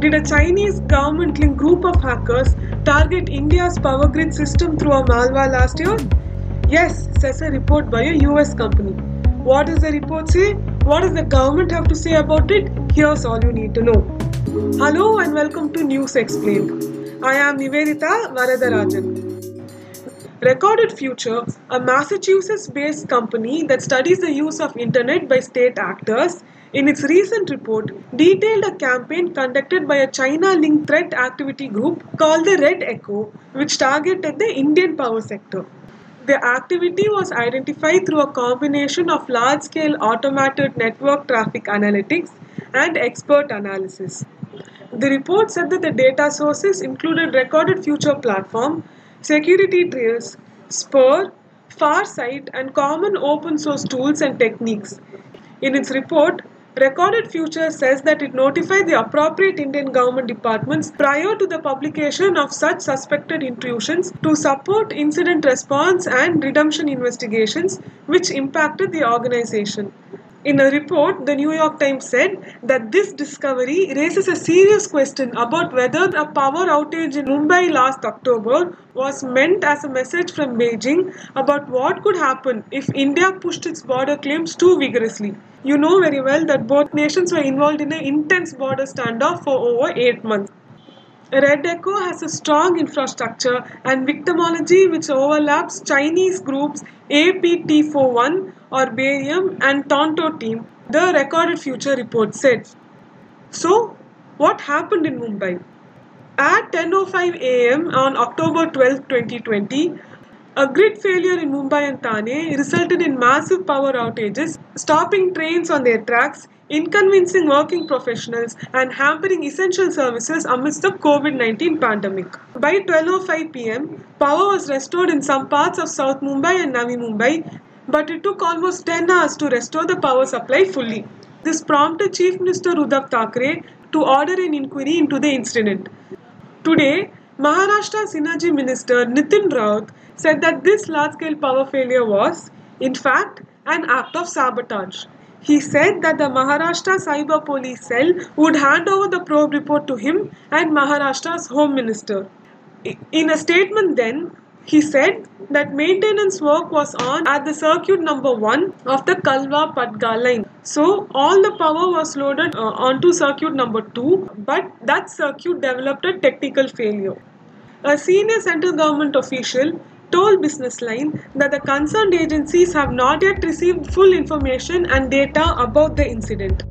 Did a Chinese government linked group of hackers target India's power grid system through a malware last year? Yes, says a report by a US company. What does the report say? What does the government have to say about it? Here's all you need to know. Hello and welcome to News Explained. I am Nivedita Varadarajan. Recorded Future, a Massachusetts based company that studies the use of internet by state actors, in its recent report detailed a campaign conducted by a China linked threat activity group called the Red Echo, which targeted the Indian power sector. The activity was identified through a combination of large scale automated network traffic analytics and expert analysis. The report said that the data sources included Recorded Future Platform, Security Trails, Spur, Farsight, and common open source tools and techniques. In its report, Recorded Future says that it notified the appropriate Indian government departments prior to the publication of such suspected intrusions to support incident response and remediation investigations which impacted the organization. In a report, the New York Times said that this discovery raises a serious question about whether a power outage in Mumbai last October was meant as a message from Beijing about what could happen if India pushed its border claims too vigorously. You know very well that both nations were involved in an intense border standoff for over eight months. Red Echo has a strong infrastructure and victimology which overlaps Chinese groups APT41 or Barium and Tonto team, the Recorded Future report said. So, what happened in Mumbai? At 10.05 am on October 12, 2020, a grid failure in Mumbai and Thane resulted in massive power outages, stopping trains on their tracks, inconveniencing working professionals, and hampering essential services amidst the COVID 19 pandemic. By 12.05 pm, power was restored in some parts of South Mumbai and Navi Mumbai, but it took almost 10 hours to restore the power supply fully. This prompted Chief Minister Uddhav Thackeray to order an inquiry into the incident. Today, Maharashtra's Energy Minister Nitin Raut said that this large scale power failure was, in fact, an act of sabotage. He said that the Maharashtra Cyber Police Cell would hand over the probe report to him and Maharashtra's Home Minister. In a statement, then, he said that maintenance work was on at the circuit number 1 of the Kalwa Padghe line. So, all the power was loaded uh, onto circuit number 2, but that circuit developed a technical failure. A senior central government official told Business Line that the concerned agencies have not yet received full information and data about the incident.